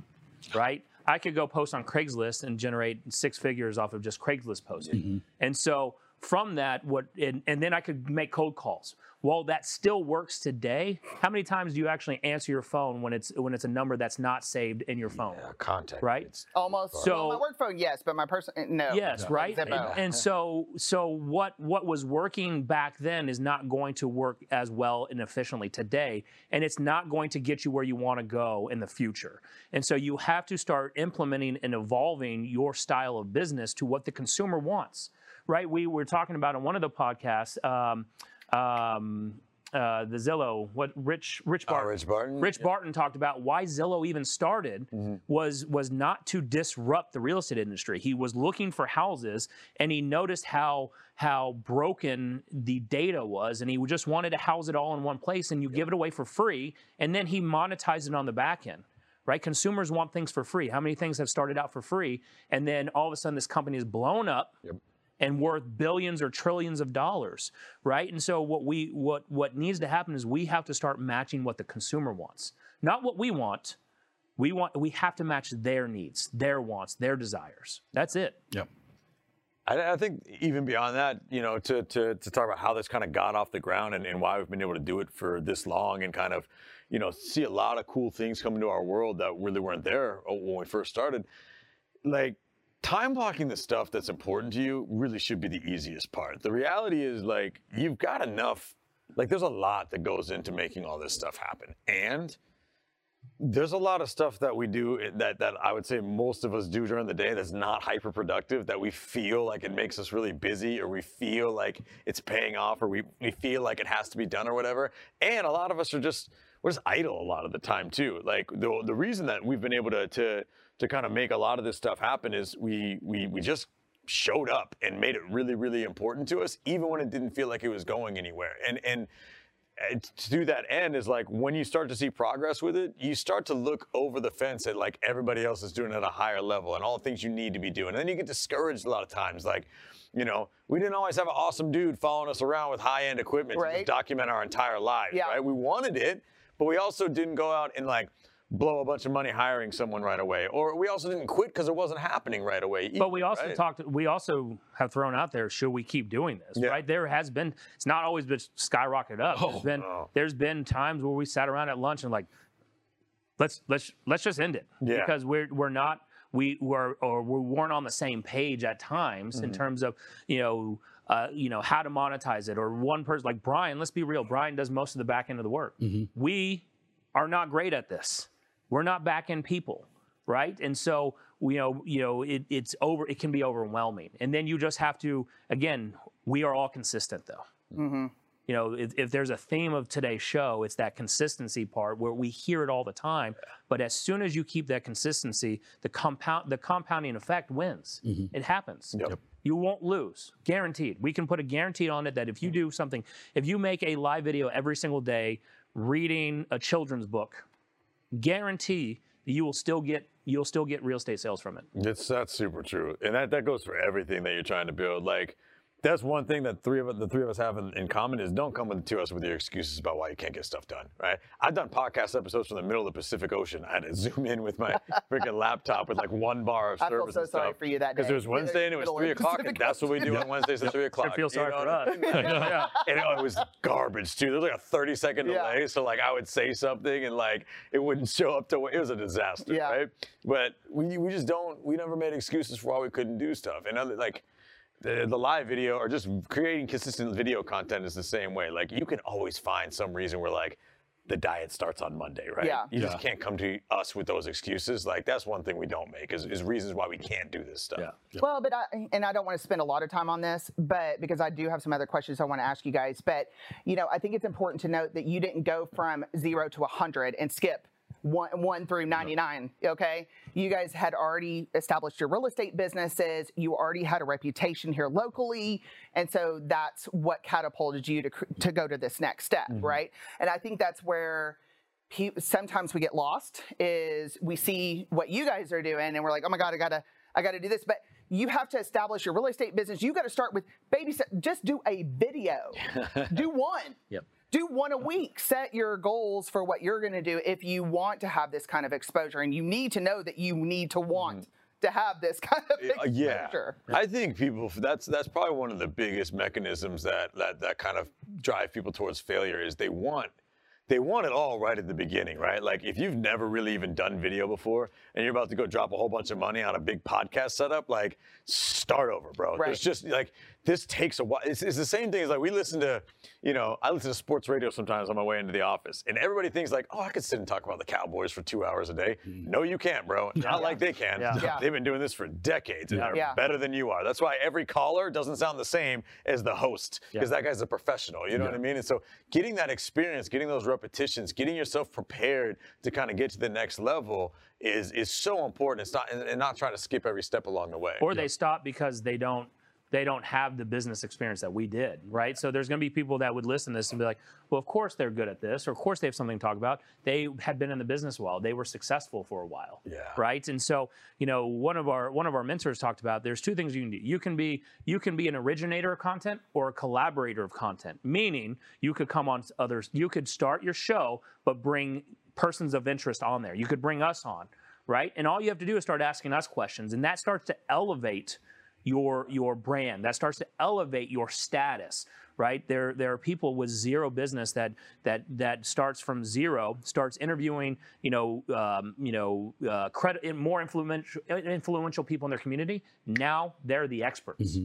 right? I could go post on Craigslist and generate six figures off of just Craigslist posting. Mm-hmm. And so from that, what and, and then I could make cold calls. Well, that still works today. How many times do you actually answer your phone when it's when it's a number that's not saved in your phone? Yeah, contact. Right. It's- Almost. So- well, my work phone, yes, but my personal, eh, no. Yes, right. And, and so, so what what was working back then is not going to work as well and efficiently today, and it's not going to get you where you want to go in the future. And so, you have to start implementing and evolving your style of business to what the consumer wants. Right? We were talking about on one of the podcasts. Um, um, uh, the Zillow, what Rich Rich Oh, Barton, Rich Barton? Rich Barton talked about why Zillow even started was was not to disrupt the real estate industry. He was looking for houses and he noticed how how broken the data was and he just wanted to house it all in one place and you give it away for free and then he monetized it on the back end. Right? Consumers want things for free. How many things have started out for free and then all of a sudden this company is blown up and worth billions or trillions of dollars, right? And so what we what what needs to happen is we have to start matching what the consumer wants, not what we want. We want we have to match their needs, their wants, their desires. That's it. Yep. I, I think even beyond that, you know, to, to, to talk about how this kind of got off the ground and, and why we've been able to do it for this long and kind of, you know, see a lot of cool things come into our world that really weren't there uh, when we first started. Like, time blocking the stuff that's important to you really should be the easiest part. The reality is, like, you've got enough, like, there's a lot that goes into making all this stuff happen. And there's a lot of stuff that we do eh, that that I would say most of us do during the day that's not hyper productive that we feel like it makes us really busy or we feel like it's paying off or we, we feel like it has to be done or whatever. And a lot of us are just we're just idle a lot of the time too. Like the the reason that we've been able to to to kind of make a lot of this stuff happen is we we we just showed up and made it really really important to us even when it didn't feel like it was going anywhere. And and to that end is like when you start to see progress with it, you start to look over the fence at like everybody else is doing it at a higher level and all the things you need to be doing. And then you get discouraged a lot of times. Like, you know, we didn't always have an awesome dude following us around with high end equipment to Right. just document our entire lives. Yeah. Right. We wanted it, but we also didn't go out and like blow a bunch of money hiring someone right away. Or we also didn't quit because it wasn't happening right away. But we also right? talked. We also have thrown out there. Should we keep doing this? Yeah. Right? There has been. It's not always been skyrocketed up. Oh, there's been. no. There's been times where we sat around at lunch and like, let's let's let's just end it Yeah. because we're we're not we were or we weren't on the same page at times Mm-hmm. in terms of you know. Uh, you know how to monetize it, or one person like Brian. Let's be real. Brian does most of the back end of the work. We are not great at this. We're not back end people, right? And so you know, you know, it, it's over. It can be overwhelming, and then you just have to. Again, we are all consistent, though. Mm-hmm. You know, if, if there's a theme of today's show, it's that consistency part where we hear it all the time. But as soon as you keep that consistency, the compound, the compounding effect wins. Mm-hmm. It happens. Yep. You won't lose, guaranteed. We can put a guarantee on it that if you mm-hmm. do something, if you make a live video every single day reading a children's book, guarantee that you will still get you'll still get real estate sales from it. It's that's super true, and that that goes for everything that you're trying to build. Like that's one thing that three of the three of us have in, in common is don't come to us with your excuses about why you can't get stuff done. Right? I've done podcast episodes from the middle of the Pacific Ocean. I had to zoom in with my freaking laptop with like one bar of I feel service. so and sorry stuff. for you that day Because it was Wednesday and it was three o'clock, and that's what we do on Wednesdays at three o'clock. I feel you sorry know for what us. yeah. and it was garbage too. There was like a 30 second Yeah. delay, so like I would say something and like it wouldn't show up to. It was a disaster, Yeah. right? But we we just don't. We never made excuses for why we couldn't do stuff. And other like. The, the live video or just creating consistent video content is the same way. Like you can always find some reason where like the diet starts on Monday, right? Yeah. You just can't come to us with those excuses. Like that's one thing we don't make is, is reasons why we can't do this stuff. Yeah. Well, but I, and I don't want to spend a lot of time on this, but because I do have some other questions I want to ask you guys. But, you know, I think it's important to note that you didn't go from zero to a 100 and skip one, one through 99. Okay. You guys had already established your real estate businesses. You already had a reputation here locally. And so that's what catapulted you to, to go to this next step. Mm-hmm. Right. And I think that's where sometimes we get lost is we see what you guys are doing and we're like, oh my God, I gotta, I gotta do this. But you have to establish your real estate business. You got to start with baby. Just do a video. do one. Yep. Do one a week. Set your goals for what you're going to do if you want to have this kind of exposure, and you need to know that you need to want to have this kind of Uh, yeah, exposure. I think people that's that's probably one of the biggest mechanisms that that that kind of drive people towards failure is they want they want it all right at the beginning, right? Like if you've never really even done video before and you're about to go drop a whole bunch of money on a big podcast setup, like start over, bro. Right. It's just like this takes a while. It's, it's the same thing as like we listen to, you know, I listen to sports radio sometimes on my way into the office, and everybody thinks like, oh, I could sit and talk about the Cowboys for two hours a day. Mm-hmm. No, you can't, bro. Not like they can. Yeah. Yeah. They've been doing this for decades and they're Yeah. better than you are. That's why every caller doesn't sound the same as the host because Yeah. that guy's a professional. You know what I mean? And so getting that experience, getting those repetitions, getting yourself prepared to kind of get to the next level is is so important. It's not and, and not trying to skip every step along the way. or they stop because they don't they don't have the business experience that we did, right? So there's going to be people that would listen to this and be like, well, of course they're good at this, or of course they have something to talk about. They had been in the business a while, they were successful for a while, Yeah. right? And so, you know, one of our one of our mentors talked about there's two things you can do. You can be you can be an originator of content or a collaborator of content, meaning you could come on others, you could start your show, but bring persons of interest on there. You could bring us on, right? And all you have to do is start asking us questions, and that starts to elevate your your brand. That starts to elevate your status, right? There there are people with zero business that that that starts from zero, starts interviewing, you know, um, you know, uh, credit more influential influential people in their community. Now they're the experts,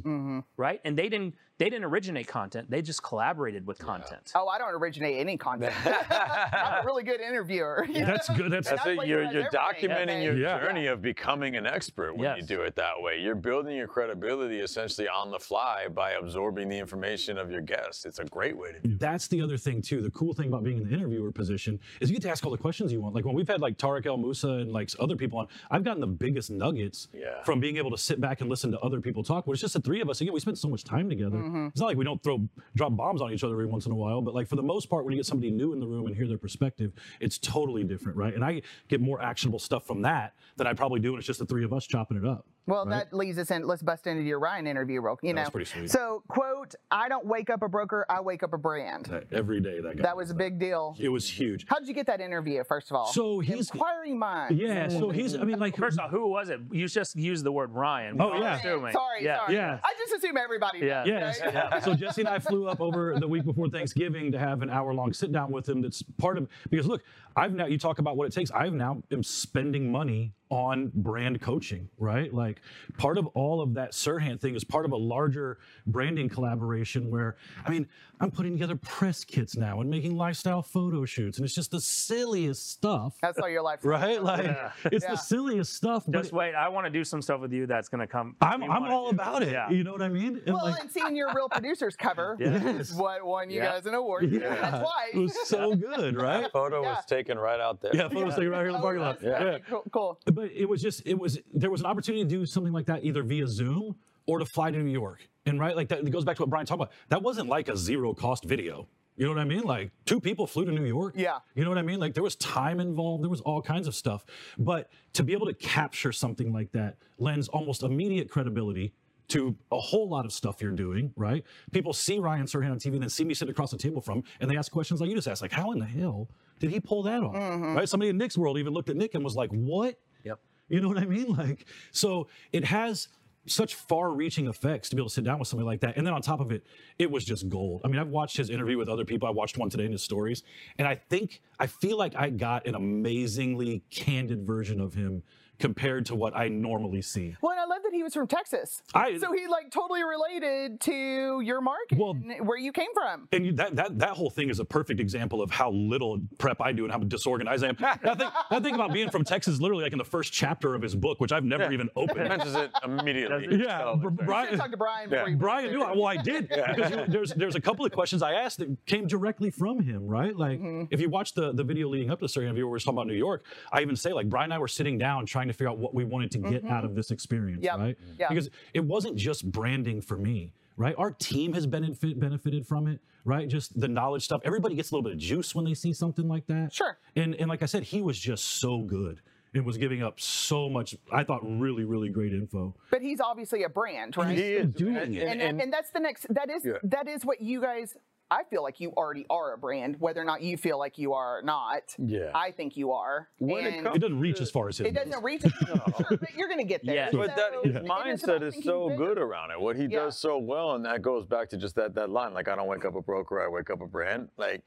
right? And they didn't they didn't originate content; they just collaborated with content. Oh, I don't originate any content. I'm a really good interviewer. you That's good. That's That's I it. You're, you're everything. documenting your Yeah. journey of becoming an expert when you do it that way. You're building your credibility essentially on the fly by absorbing the information of your guests. It's a great way to do it. That's the other thing too. The cool thing about being in the interviewer position is you get to ask all the questions you want. Like when we've had like Tarek El Moussa and like other people on, I've gotten the biggest nuggets Yeah. from being able to sit back and listen to other people talk. Where it's just the three of us. Again, we spent so much time together. Mm-hmm. It's not like we don't throw drop bombs on each other every once in a while, but like for the most part, when you get somebody new in the room and hear their perspective, it's totally different, right? And I get more actionable stuff from that than I probably do when it's just the three of us chopping it up. Well, right? that leads us in. Let's bust into your Ryan interview, real. You That know, was pretty sweet. So, quote: "I don't wake up a broker. I wake up a brand." That every day that guy. That was a big deal. It was huge. How did you get that interview? First of all, So he's- inquiring minds. Yeah. So he's. I mean, like. First of all, who was it? You just used the word Ryan. Oh, We're yeah. assuming. Sorry, yeah. sorry. Yeah. I just assume everybody. Yeah. knows, Yes. right? Yeah. So Jesse and I flew up over the week before Thanksgiving to have an hour long sit down with him. That's part of because look, I've now you talk about what it takes. I've now am spending money on brand coaching, right? Like part of all of that Serhant thing is part of a larger branding collaboration where I mean, I'm putting together press kits now and making lifestyle photo shoots, and it's just the silliest stuff. That's all your life. Right? Like it's Yeah. the silliest stuff. But Just wait. I want to do some stuff with you that's going to come. I'm, I'm all do. about it. Yeah. You know what I mean? And Well, like, and seeing your real producers cover, Yes. what won you Yeah. guys an award. Yeah. That's why. it was so good, right? Photo Yeah. was taken right out there. Yeah, photo was taken right here in the oh, parking lot. Yeah. Yeah. Cool. cool. But it was just, it was, there was an opportunity to do something like that either via Zoom or to fly to New York. And right, like that, it goes back to what Brian talked about. That wasn't like a zero cost video. You know what I mean? Like two people flew to New York. Yeah. You know what I mean? Like there was time involved, there was all kinds of stuff. But to be able to capture something like that lends almost immediate credibility to a whole lot of stuff you're doing, right? People see Ryan Serhant on TV and then see me sitting across the table from him and they ask questions like you just asked, like, how in the hell did he pull that off? Mm-hmm. Right? Somebody in Nick's world even looked at Nick and was like, what? Yep. You know what I mean? Like, so it has such far-reaching effects to be able to sit down with somebody like that. And then on top of it, it was just gold. I mean, I've watched his interview with other people. I watched one today in his stories, and I think I feel like I got an amazingly candid version of him compared to what I normally see. Well, and I love that he was from Texas. I- so he like totally related to your market, Well- and where you came from. And you, that, that that whole thing is a perfect example of how little prep I do and how disorganized I am. that, thing, that thing about being from Texas is literally like in the first chapter of his book, which I've never even opened. He opened. mentions it immediately. Yeah, So, Br- it's- Brian- Talk to Brian before Yeah. you Brian knew. Well, I did because you- there's there's a couple of questions I asked that came directly from him, right? Like Mm-hmm. if you watch the the video leading up to the Serhant interview where we were talking about New York, I even say like Brian and I were sitting down trying to figure out what we wanted to get out of this experience, Yep. right? Mm-hmm. Yeah. Because it wasn't just branding for me. Right, our team has benefit, benefited from it. Right, just the knowledge stuff. Everybody gets a little bit of juice when they see something like that. Sure. And and like I said, he was just so good and was giving up so much. I thought really really great info. But he's obviously a brand, right? He is doing and, it. and, and- and that's the next that is Yeah. that is what you guys I feel like you already are a brand, whether or not you feel like you are or not. Yeah. I think you are. When it comes- It doesn't reach as far as his it doesn't goes. reach, sure, but you're going to get there. Yeah. But that his it mindset is so bigger. good around it. What he Yeah. does so well, and that goes back to just that that line. Like I don't wake up a broker, I wake up a brand. Like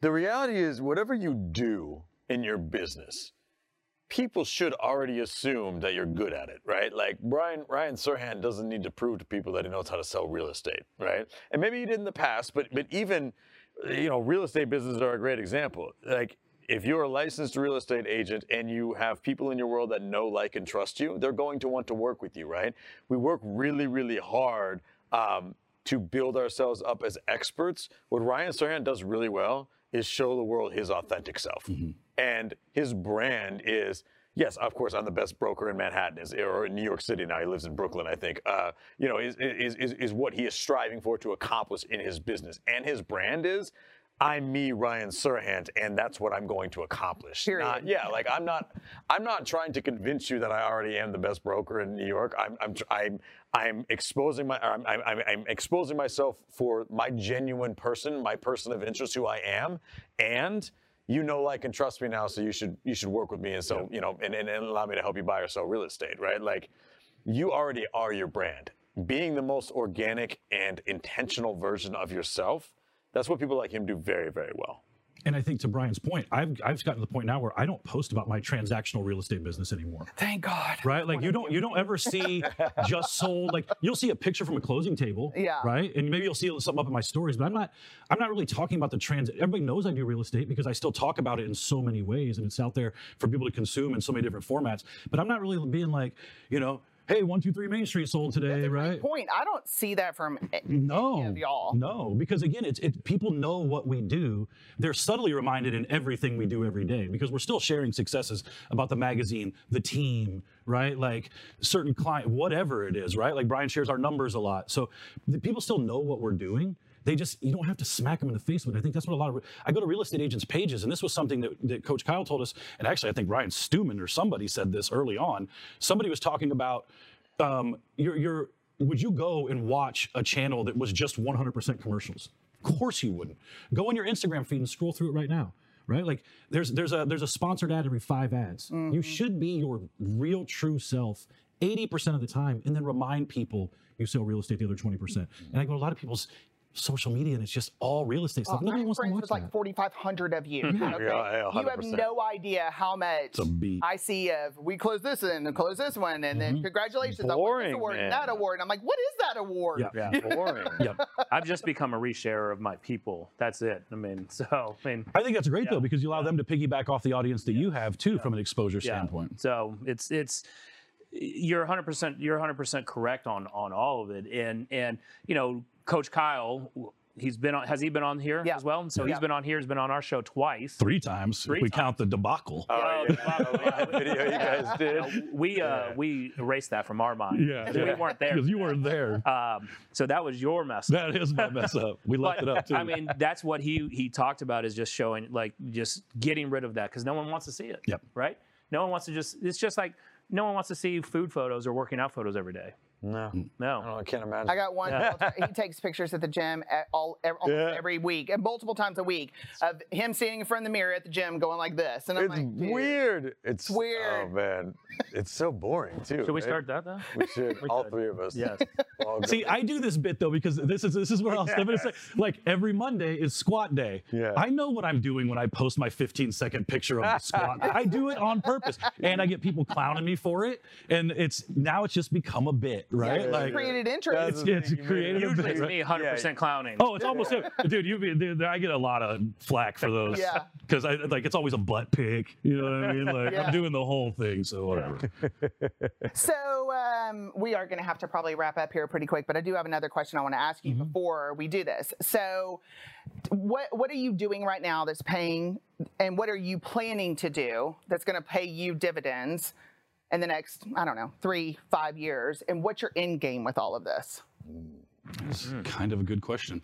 the reality is, whatever you do in your business, people should already assume that you're good at it, right? Like Brian Ryan Serhant doesn't need to prove to people that he knows how to sell real estate, right? And maybe he did in the past, but but even you know, real estate businesses are a great example. Like if you're a licensed real estate agent and you have people in your world that know, like, and trust you, they're going to want to work with you, right? We work really, really hard um, to build ourselves up as experts. What Ryan Serhant does really well is show the world his authentic self. And his brand is, yes, of course, I'm the best broker in Manhattan, is, or in New York City now. He lives in Brooklyn, I think. Uh, you know, is, is, is, is what he is striving for to accomplish in his business. And his brand is, I'm me, Ryan Serhant, and that's what I'm going to accomplish. Period. Not- yeah, like I'm not, I'm not trying to convince you that I already am the best broker in New York. I'm, I'm, I'm, I'm exposing my, I'm, I'm, I'm- exposing myself for my genuine person, my person of interest, who I am, and you know, like, and trust me now, so you should, you should work with me, and so, you know, and, and, and allow me to help you buy or sell real estate, right? Like, you already are your brand. Being the most organic and intentional version of yourself, that's what people like him do very, very well. And I think to Brian's point, I've I've gotten to the point now where I don't post about my transactional real estate business anymore. Thank God. Right? Like you don't you don't ever see just sold like you'll see a picture from a closing table. Yeah. Right? And maybe you'll see something up in my stories, but I'm not I'm not really talking about the trans everybody knows I do real estate because I still talk about it in so many ways and it's out there for people to consume in so many different formats. But I'm not really being like, you know, hey, one, two, three Main Street sold today, right? Point. I don't see that from No, any of y'all. no, because again, it's it. People know what we do. They're subtly reminded in everything we do every day because we're still sharing successes about the magazine, the team, right? Like certain client, whatever it is, right? Like Brian shares our numbers a lot, so the people still know what we're doing. They just you don't have to smack them in the face with it. I think that's what a lot of I go to real estate agents' pages, and this was something that, that Coach Kyle told us, and actually I think Ryan Stewman or somebody said this early on. Somebody was talking about um, your your would you go and watch a channel that was just 100% commercials? Of course you wouldn't. Go on your Instagram feed and scroll through it right now. Right? Like there's there's a there's a sponsored ad every five ads. You should be your real true self 80% of the time and then remind people you sell real estate the other 20%. And I go, a lot of people's social media and it's just all real estate stuff. My Nobody wants to watch like 4,500 of you. Okay? Yeah, yeah, you have no idea how much a beat. I see of we close this in and close this one, and then mm-hmm. congratulations on Boring, this award and man. that award. And I'm like, what is that award? Yeah. Yeah. Boring. Yep. I've just become a resharer of my people. That's it. I mean, so I mean, I think that's great though because you allow them to piggyback off the audience that you have too from an exposure yeah. standpoint. So it's it's you're 100 percent you're 100 percent correct on on all of it. And and you know, Coach Kyle, he's been on. Has he been on here Yeah. as well? So Yeah. he's been on here. He's been on our show twice. Three times Three if we times. count the debacle. Oh, Oh, yeah. wow. video you guys did. We uh we erased that from our mind. Yeah. we weren't there. because you weren't there. Um, so that was your mess. Up. That is my mess up. We left but it up too. I mean, that's what he he talked about is just showing like just getting rid of that because no one wants to see it. Yep. Right. No one wants to just. It's just like no one wants to see food photos or working out photos every day. No, mm. No. don't I can't imagine. I got one. he takes pictures at the gym at all ev- almost Yeah. every week and multiple times a week of him standing in front of the mirror at the gym going like this. And I'm it's like, dude, weird. It's weird. Oh man, it's so boring too. Should we right? start that though? We should. We all could. three of us. Yes. See, I do this bit though because this is this is where I'll step in and say, like every Monday is squat day. Yeah. I know what I'm doing when I post my 15 second picture of the squat. I do it on purpose, and I get people clowning me for it, and it's now it's just become a bit, right? you like, created interest. That's it's- it's the thing, you creative made it. Usually it's bit. me 100 percent clowning. Oh, it's almost dude. You be- dude, I get a lot of flack for those. Yeah. Because I like it's always a butt pick. You know what I mean? Like Yeah. I'm doing the whole thing, so whatever. So um, we are going to have to probably wrap up here pretty quick, but I do have another question I want to ask you before we do this. So, what what are you doing right now that's paying, and what are you planning to do that's going to pay you dividends in the next I don't know three five years, and what's your end game with all of this? It's hmm. kind of a good question.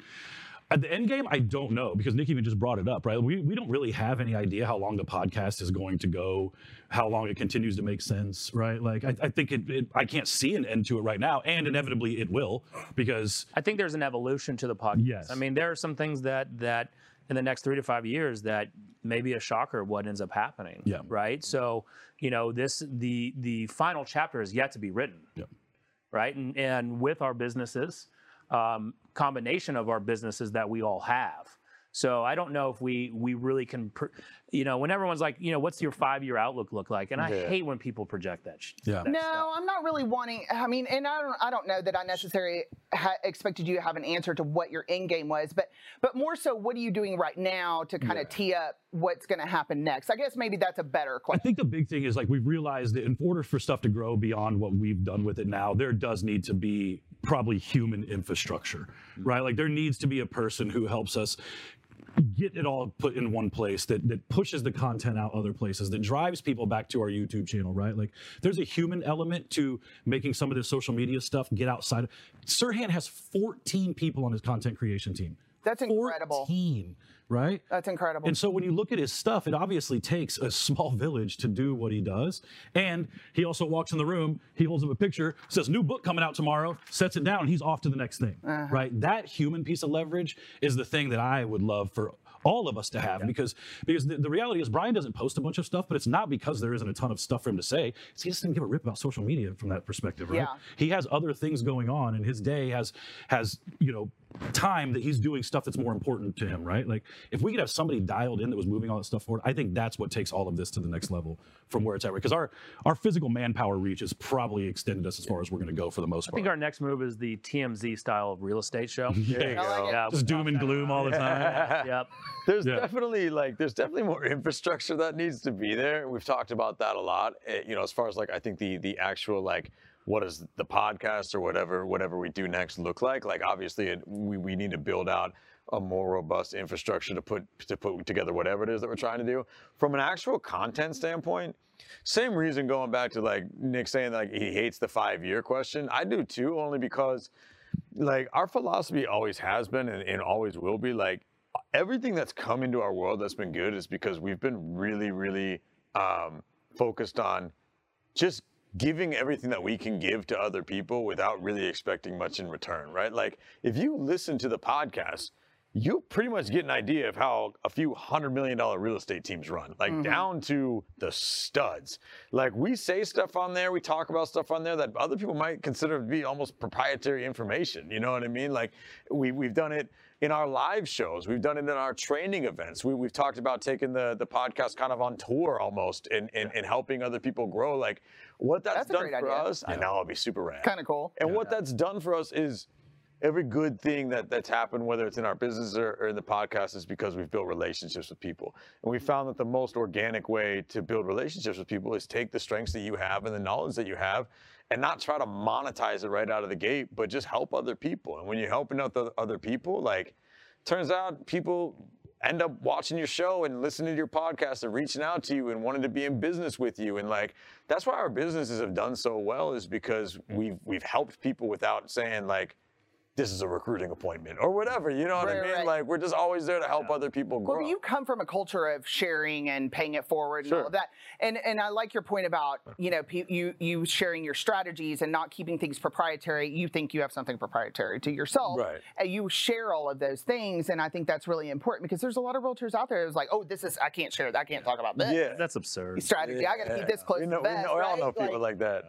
At the end game, I don't know because Nick even just brought it up, right? We, we don't really have any idea how long the podcast is going to go, how long it continues to make sense, right? Like, I, I think it, it, I can't see an end to it right now, and inevitably it will because I think there's an evolution to the podcast. Yes. I mean, there are some things that that in the next three to five years that maybe a shocker what ends up happening. Yeah. Right. So you know this the the final chapter is yet to be written. Yeah. Right. And and with our businesses, um, combination of our businesses that we all have. So I don't know if we we really can, pr- you know, when everyone's like, you know, what's your five year outlook look like? And I Yeah. hate when people project that. sh- Yeah. that No, stuff. I'm not really wanting. I mean, and I don't. I don't know that I necessarily ha- expected you to have an answer to what your end game was, but but more so, what are you doing right now to kind of tee up what's going to happen next? I guess maybe that's a better question. I think the big thing is like we've realized that in order for stuff to grow beyond what we've done with it now, there does need to be probably human infrastructure, mm. right? Like there needs to be a person who helps us get it all put in one place that that pushes the content out other places that drives people back to our YouTube channel, right? Like there's a human element to making some of this social media stuff get outside. Serhant has 14 people on his content creation team. That's incredible. 14, right? That's incredible. And so when you look at his stuff, it obviously takes a small village to do what he does. And he also walks in the room, he holds up a picture, says, New book coming out tomorrow, sets it down, and he's off to the next thing. Uh-huh. Right? That human piece of leverage is the thing that I would love for all of us to have because because the, the reality is Brian doesn't post a bunch of stuff, but it's not because there isn't a ton of stuff for him to say. It's he just didn't give a rip about social media from that perspective, right? Yeah. He has other things going on and his day has has, you know, time that he's doing stuff that's more important to him, right? Like if we could have somebody dialed in that was moving all that stuff forward, I think that's what takes all of this to the next level from where it's at. Because our our physical manpower reach has probably extended us as far as we're going to go for the most part. I think our next move is the TMZ style real estate show. There you I like Yeah, just doom and gloom all the time. yep. There's Yeah. definitely like there's definitely more infrastructure that needs to be there. We've talked about that a lot. eh, You know, as far as like I think the the actual like what does the podcast or whatever whatever we do next look like? Like obviously it, we we need to build out a more robust infrastructure to put to put together whatever it is that we're trying to do. From an actual content standpoint, same reason going back to like Nick saying like he hates the five year question. I do too, only because like our philosophy always has been and, and always will be like everything that's come into our world that's been good is because we've been really really um, focused on just giving everything that we can give to other people without really expecting much in return right like if you listen to the podcast you pretty much get an idea of how a few hundred million dollar real estate teams run, like mm-hmm. down to the studs. Like we say stuff on there, we talk about stuff on there that other people might consider to be almost proprietary information. You know what I mean? Like we we've done it in our live shows, we've done it in our training events. We, we've talked about taking the the podcast kind of on tour almost and and, and helping other people grow. Like what that's, That's done for idea. us, I know it'll be super rad. kind of cool. And what that's done for us is every good thing that, that's happened, whether it's in our business or, or in the podcast, is because we've built relationships with people. And we found that the most organic way to build relationships with people is take the strengths that you have and the knowledge that you have and not try to monetize it right out of the gate, but just help other people. And when you're helping out the other people, like turns out people end up watching your show and listening to your podcast and reaching out to you and wanting to be in business with you. And like that's why our businesses have done so well is because we've we've helped people without saying like this is a recruiting appointment or whatever you know what Right, i mean right. like we're just always there to help other people grow Well, you come from a culture of sharing and paying it forward and Sure. all of that, and and I like your point about you know you you sharing your strategies and not keeping things proprietary. You think you have something proprietary to yourself, Right. And you share all of those things, and I think that's really important because there's a lot of realtors out there who's like, oh, this is I can't share that, I can't talk about this. yeah That's absurd. Strategy. I got to keep this close we to know, the we, vest. know, we all right? know people like, that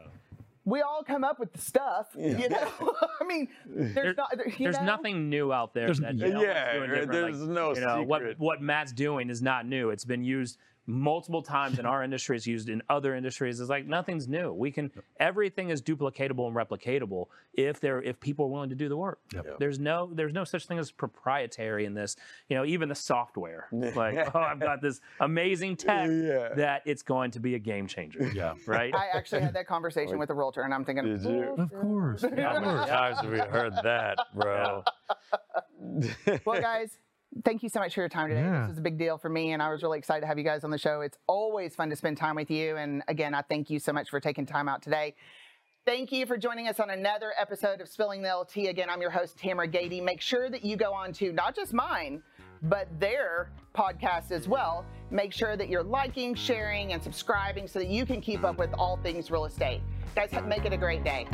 we all come up with the stuff. You know, I mean, there's There- not. You There's know? nothing new out there. There's- that Yeah, no one's yeah, doing right, different. there's no you know, what what Matt's doing is not new. It's been used multiple times in our industry. It's used in other industries. It's like nothing's new. We can everything is duplicatable and replicatable if there if people are willing to do the work. Yep. There's no there's no such thing as proprietary in this. You know, even the software. Like, oh, I've got this amazing tech Yeah. that it's going to be a game changer. Yeah. Right. I actually had that conversation with a realtor, and I'm thinking, Did you? Of course. how many times have we heard that bro well, guys, thank you so much for your time today. Yeah. This was a big deal for me, and I was really excited to have you guys on the show. It's always fun to spend time with you. And again, I thank you so much for taking time out today. Thank you for joining us on another episode of Spilling the LTea. Again, I'm your host, Tamera Gaede. Make sure that you go on to not just mine, but their podcast as well. Make sure that you're liking, sharing, and subscribing so that you can keep up with all things real estate. Guys, make it a great day.